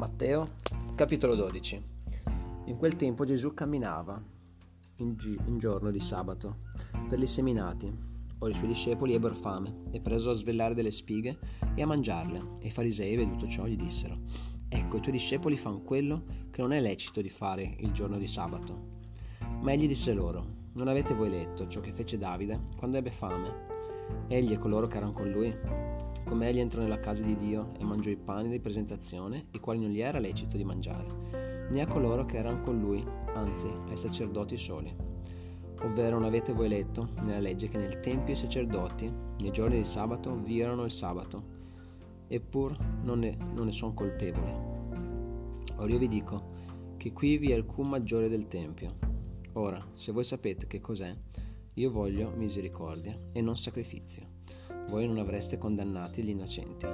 Matteo, capitolo 12. In quel tempo Gesù camminava in, gi- in giorno di sabato per gli seminati. Ora i suoi discepoli ebbero fame e presero a svellare delle spighe e a mangiarle. E i farisei, veduto ciò, gli dissero: Ecco, i tuoi discepoli fanno quello che non è lecito di fare il giorno di sabato. Ma egli disse loro: Non avete voi letto ciò che fece Davide quando ebbe fame? Egli e coloro che erano con lui come egli entrò nella casa di Dio e mangiò i pani di presentazione, i quali non gli era lecito di mangiare, né a coloro che erano con lui, anzi ai sacerdoti soli. Ovvero non avete voi letto nella legge che nel Tempio i sacerdoti, nei giorni di sabato, violano il sabato, eppur non ne, non ne sono colpevoli. Ora io vi dico che qui vi è alcun maggiore del Tempio. Ora, se voi sapete che cos'è, io voglio misericordia e non sacrificio voi non avreste condannati gli innocenti.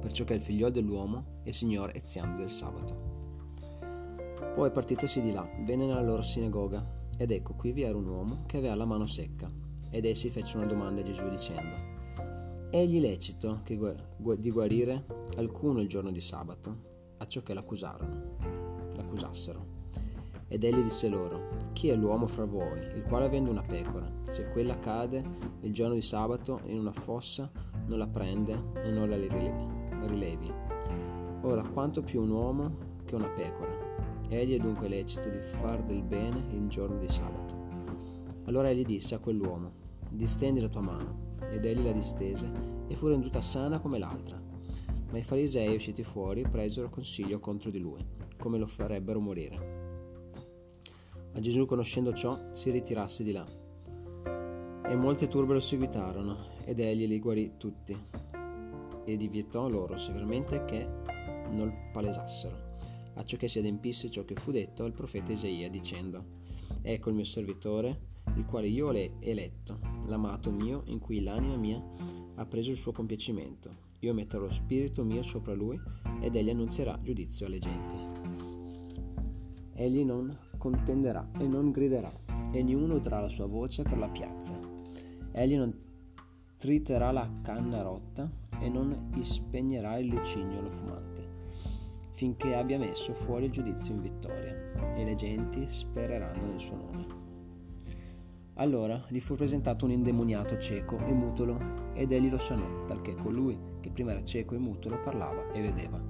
Perciò che il figliol dell'uomo è Signore eziando del sabato. Poi partitosi di là, venne nella loro sinagoga, ed ecco qui vi era un uomo che aveva la mano secca, ed essi fecero una domanda a Gesù dicendo, Egli lecito che gu- di guarire alcuno il giorno di sabato, a ciò che l'accusarono, l'accusassero. Ed egli disse loro, chi è l'uomo fra voi, il quale avendo una pecora, se quella cade il giorno di sabato in una fossa, non la prende e non la rilevi? Ora, quanto più un uomo che una pecora. Egli è dunque lecito di far del bene il giorno di sabato. Allora egli disse a quell'uomo, distendi la tua mano. Ed egli la distese e fu renduta sana come l'altra. Ma i farisei usciti fuori presero consiglio contro di lui, come lo farebbero morire. Ma Gesù, conoscendo ciò, si ritirasse di là. E molte turbe lo seguitarono, ed egli li guarì tutti, e divietò loro severamente che non palesassero, acciò che si adempisse ciò che fu detto al profeta Isaia, dicendo, Ecco il mio servitore, il quale io ho eletto, l'amato mio, in cui l'anima mia ha preso il suo compiacimento. Io metterò lo spirito mio sopra lui, ed egli annunzierà giudizio alle genti. Egli non contenderà e non griderà, e ognuno udrà la sua voce per la piazza. Egli non triterà la canna rotta e non ispegnerà il lucignolo fumante, finché abbia messo fuori il giudizio in vittoria, e le genti spereranno nel suo nome. Allora gli fu presentato un indemoniato cieco e mutolo, ed egli lo sanò, talché colui che prima era cieco e mutolo parlava e vedeva.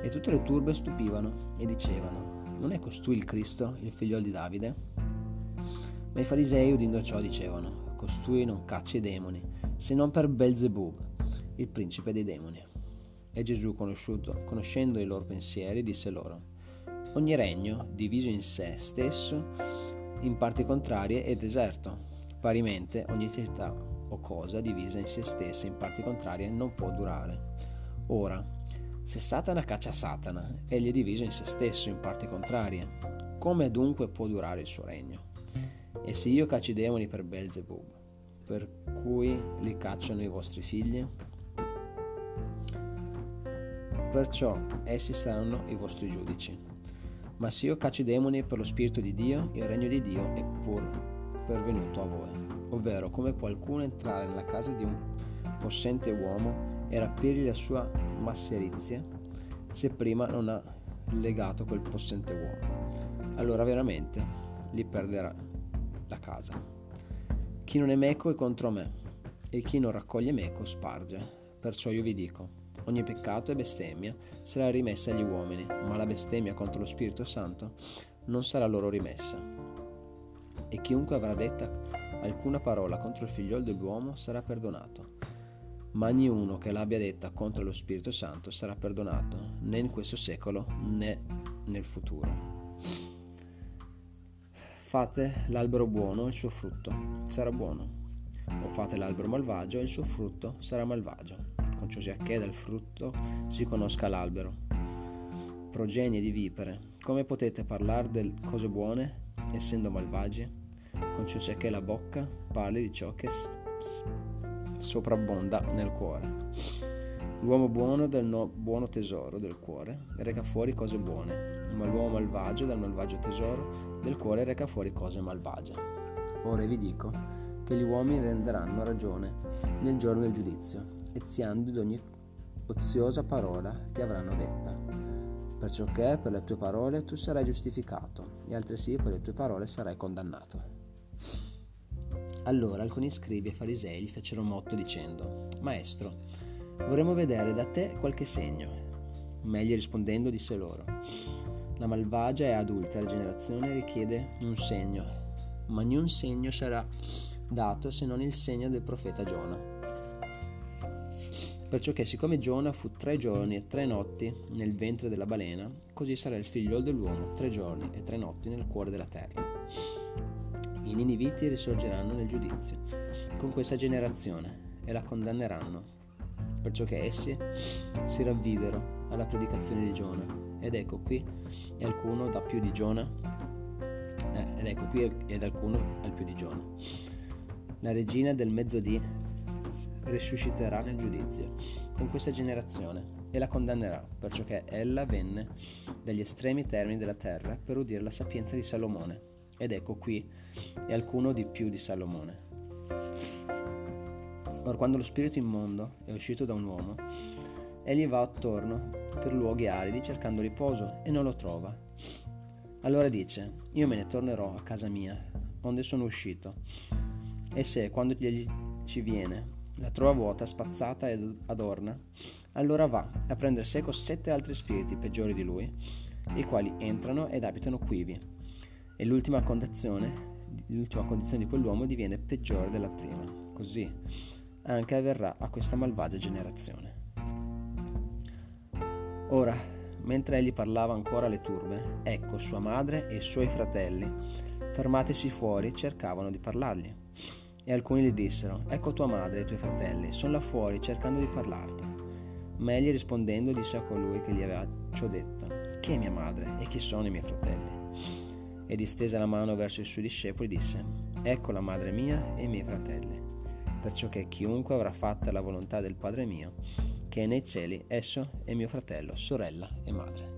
E tutte le turbe stupivano e dicevano, non è costui il Cristo, il figlio di Davide? Ma i farisei, udendo ciò, dicevano, costui non caccia i demoni, se non per Belzebub, il principe dei demoni. E Gesù, conoscendo i loro pensieri, disse loro, ogni regno diviso in sé stesso, in parti contrarie, è deserto. Parimente, ogni città o cosa divisa in se stessa in parti contrarie non può durare. Ora, se Satana caccia Satana, egli è diviso in se stesso in parti contrarie. Come dunque può durare il suo regno? E se io caccio i demoni per Belzebub, per cui li cacciano i vostri figli? Perciò essi saranno i vostri giudici. Ma se io caccio i demoni per lo Spirito di Dio, il regno di Dio è pur pervenuto a voi. Ovvero, come può qualcuno entrare nella casa di un possente uomo e rapirgli la sua masserizia se prima non ha legato quel possente uomo. Allora veramente gli perderà la casa. Chi non è meco è contro me, e chi non raccoglie meco sparge. Perciò io vi dico, ogni peccato e bestemmia sarà rimessa agli uomini, ma la bestemmia contro lo Spirito Santo non sarà loro rimessa. E chiunque avrà detta alcuna parola contro il figliol dell'uomo sarà perdonato ma ognuno che l'abbia detta contro lo Spirito Santo sarà perdonato, né in questo secolo né nel futuro. Fate l'albero buono e il suo frutto sarà buono, o fate l'albero malvagio e il suo frutto sarà malvagio, con ciò sia che dal frutto si conosca l'albero. Progenie di vipere, come potete parlare delle cose buone essendo malvagi? Con ciò sia che la bocca parli di ciò che soprabbonda nel cuore. L'uomo buono del no buono tesoro del cuore reca fuori cose buone, ma l'uomo malvagio dal malvagio tesoro del cuore reca fuori cose malvagie. Ora vi dico che gli uomini renderanno ragione nel giorno del giudizio, eziando di ogni oziosa parola che avranno detta. Perciò che per le tue parole tu sarai giustificato, e altresì per le tue parole sarai condannato. Allora alcuni scribi e farisei gli fecero motto dicendo, Maestro, vorremmo vedere da te qualche segno. Meglio rispondendo disse loro, la malvagia e adultera generazione richiede un segno, ma niun segno sarà dato se non il segno del profeta Giona. Perciò che siccome Giona fu tre giorni e tre notti nel ventre della balena, così sarà il figlio dell'uomo tre giorni e tre notti nel cuore della terra. I niniviti risorgeranno nel giudizio con questa generazione e la condanneranno, perciò che essi si ravvidero alla predicazione di Giona. Ed ecco qui è alcuno da più di Giona, eh, ed ecco qui ed alcuno al più di Giona. La regina del mezzodì risusciterà nel giudizio con questa generazione e la condannerà, perciò che ella venne dagli estremi termini della terra per udire la sapienza di Salomone. Ed ecco qui è alcuno di più di Salomone. Or quando lo spirito immondo è uscito da un uomo, egli va attorno per luoghi aridi cercando riposo e non lo trova. Allora dice, io me ne tornerò a casa mia, onde sono uscito. E se, quando egli ci viene, la trova vuota, spazzata ed adorna, allora va a prendere seco sette altri spiriti peggiori di lui, i quali entrano ed abitano quivi, e l'ultima condizione, l'ultima condizione di quell'uomo diviene peggiore della prima. Così anche avverrà a questa malvagia generazione. Ora, mentre egli parlava ancora alle turbe, ecco sua madre e i suoi fratelli, fermatisi fuori, cercavano di parlargli. E alcuni gli dissero, ecco tua madre e i tuoi fratelli, sono là fuori cercando di parlarti. Ma egli rispondendo disse a colui che gli aveva ciò detto, chi è mia madre e chi sono i miei fratelli? E distesa la mano verso i suoi discepoli disse, ecco la madre mia e i miei fratelli, perciò che chiunque avrà fatta la volontà del Padre mio, che è nei cieli, esso è mio fratello, sorella e madre.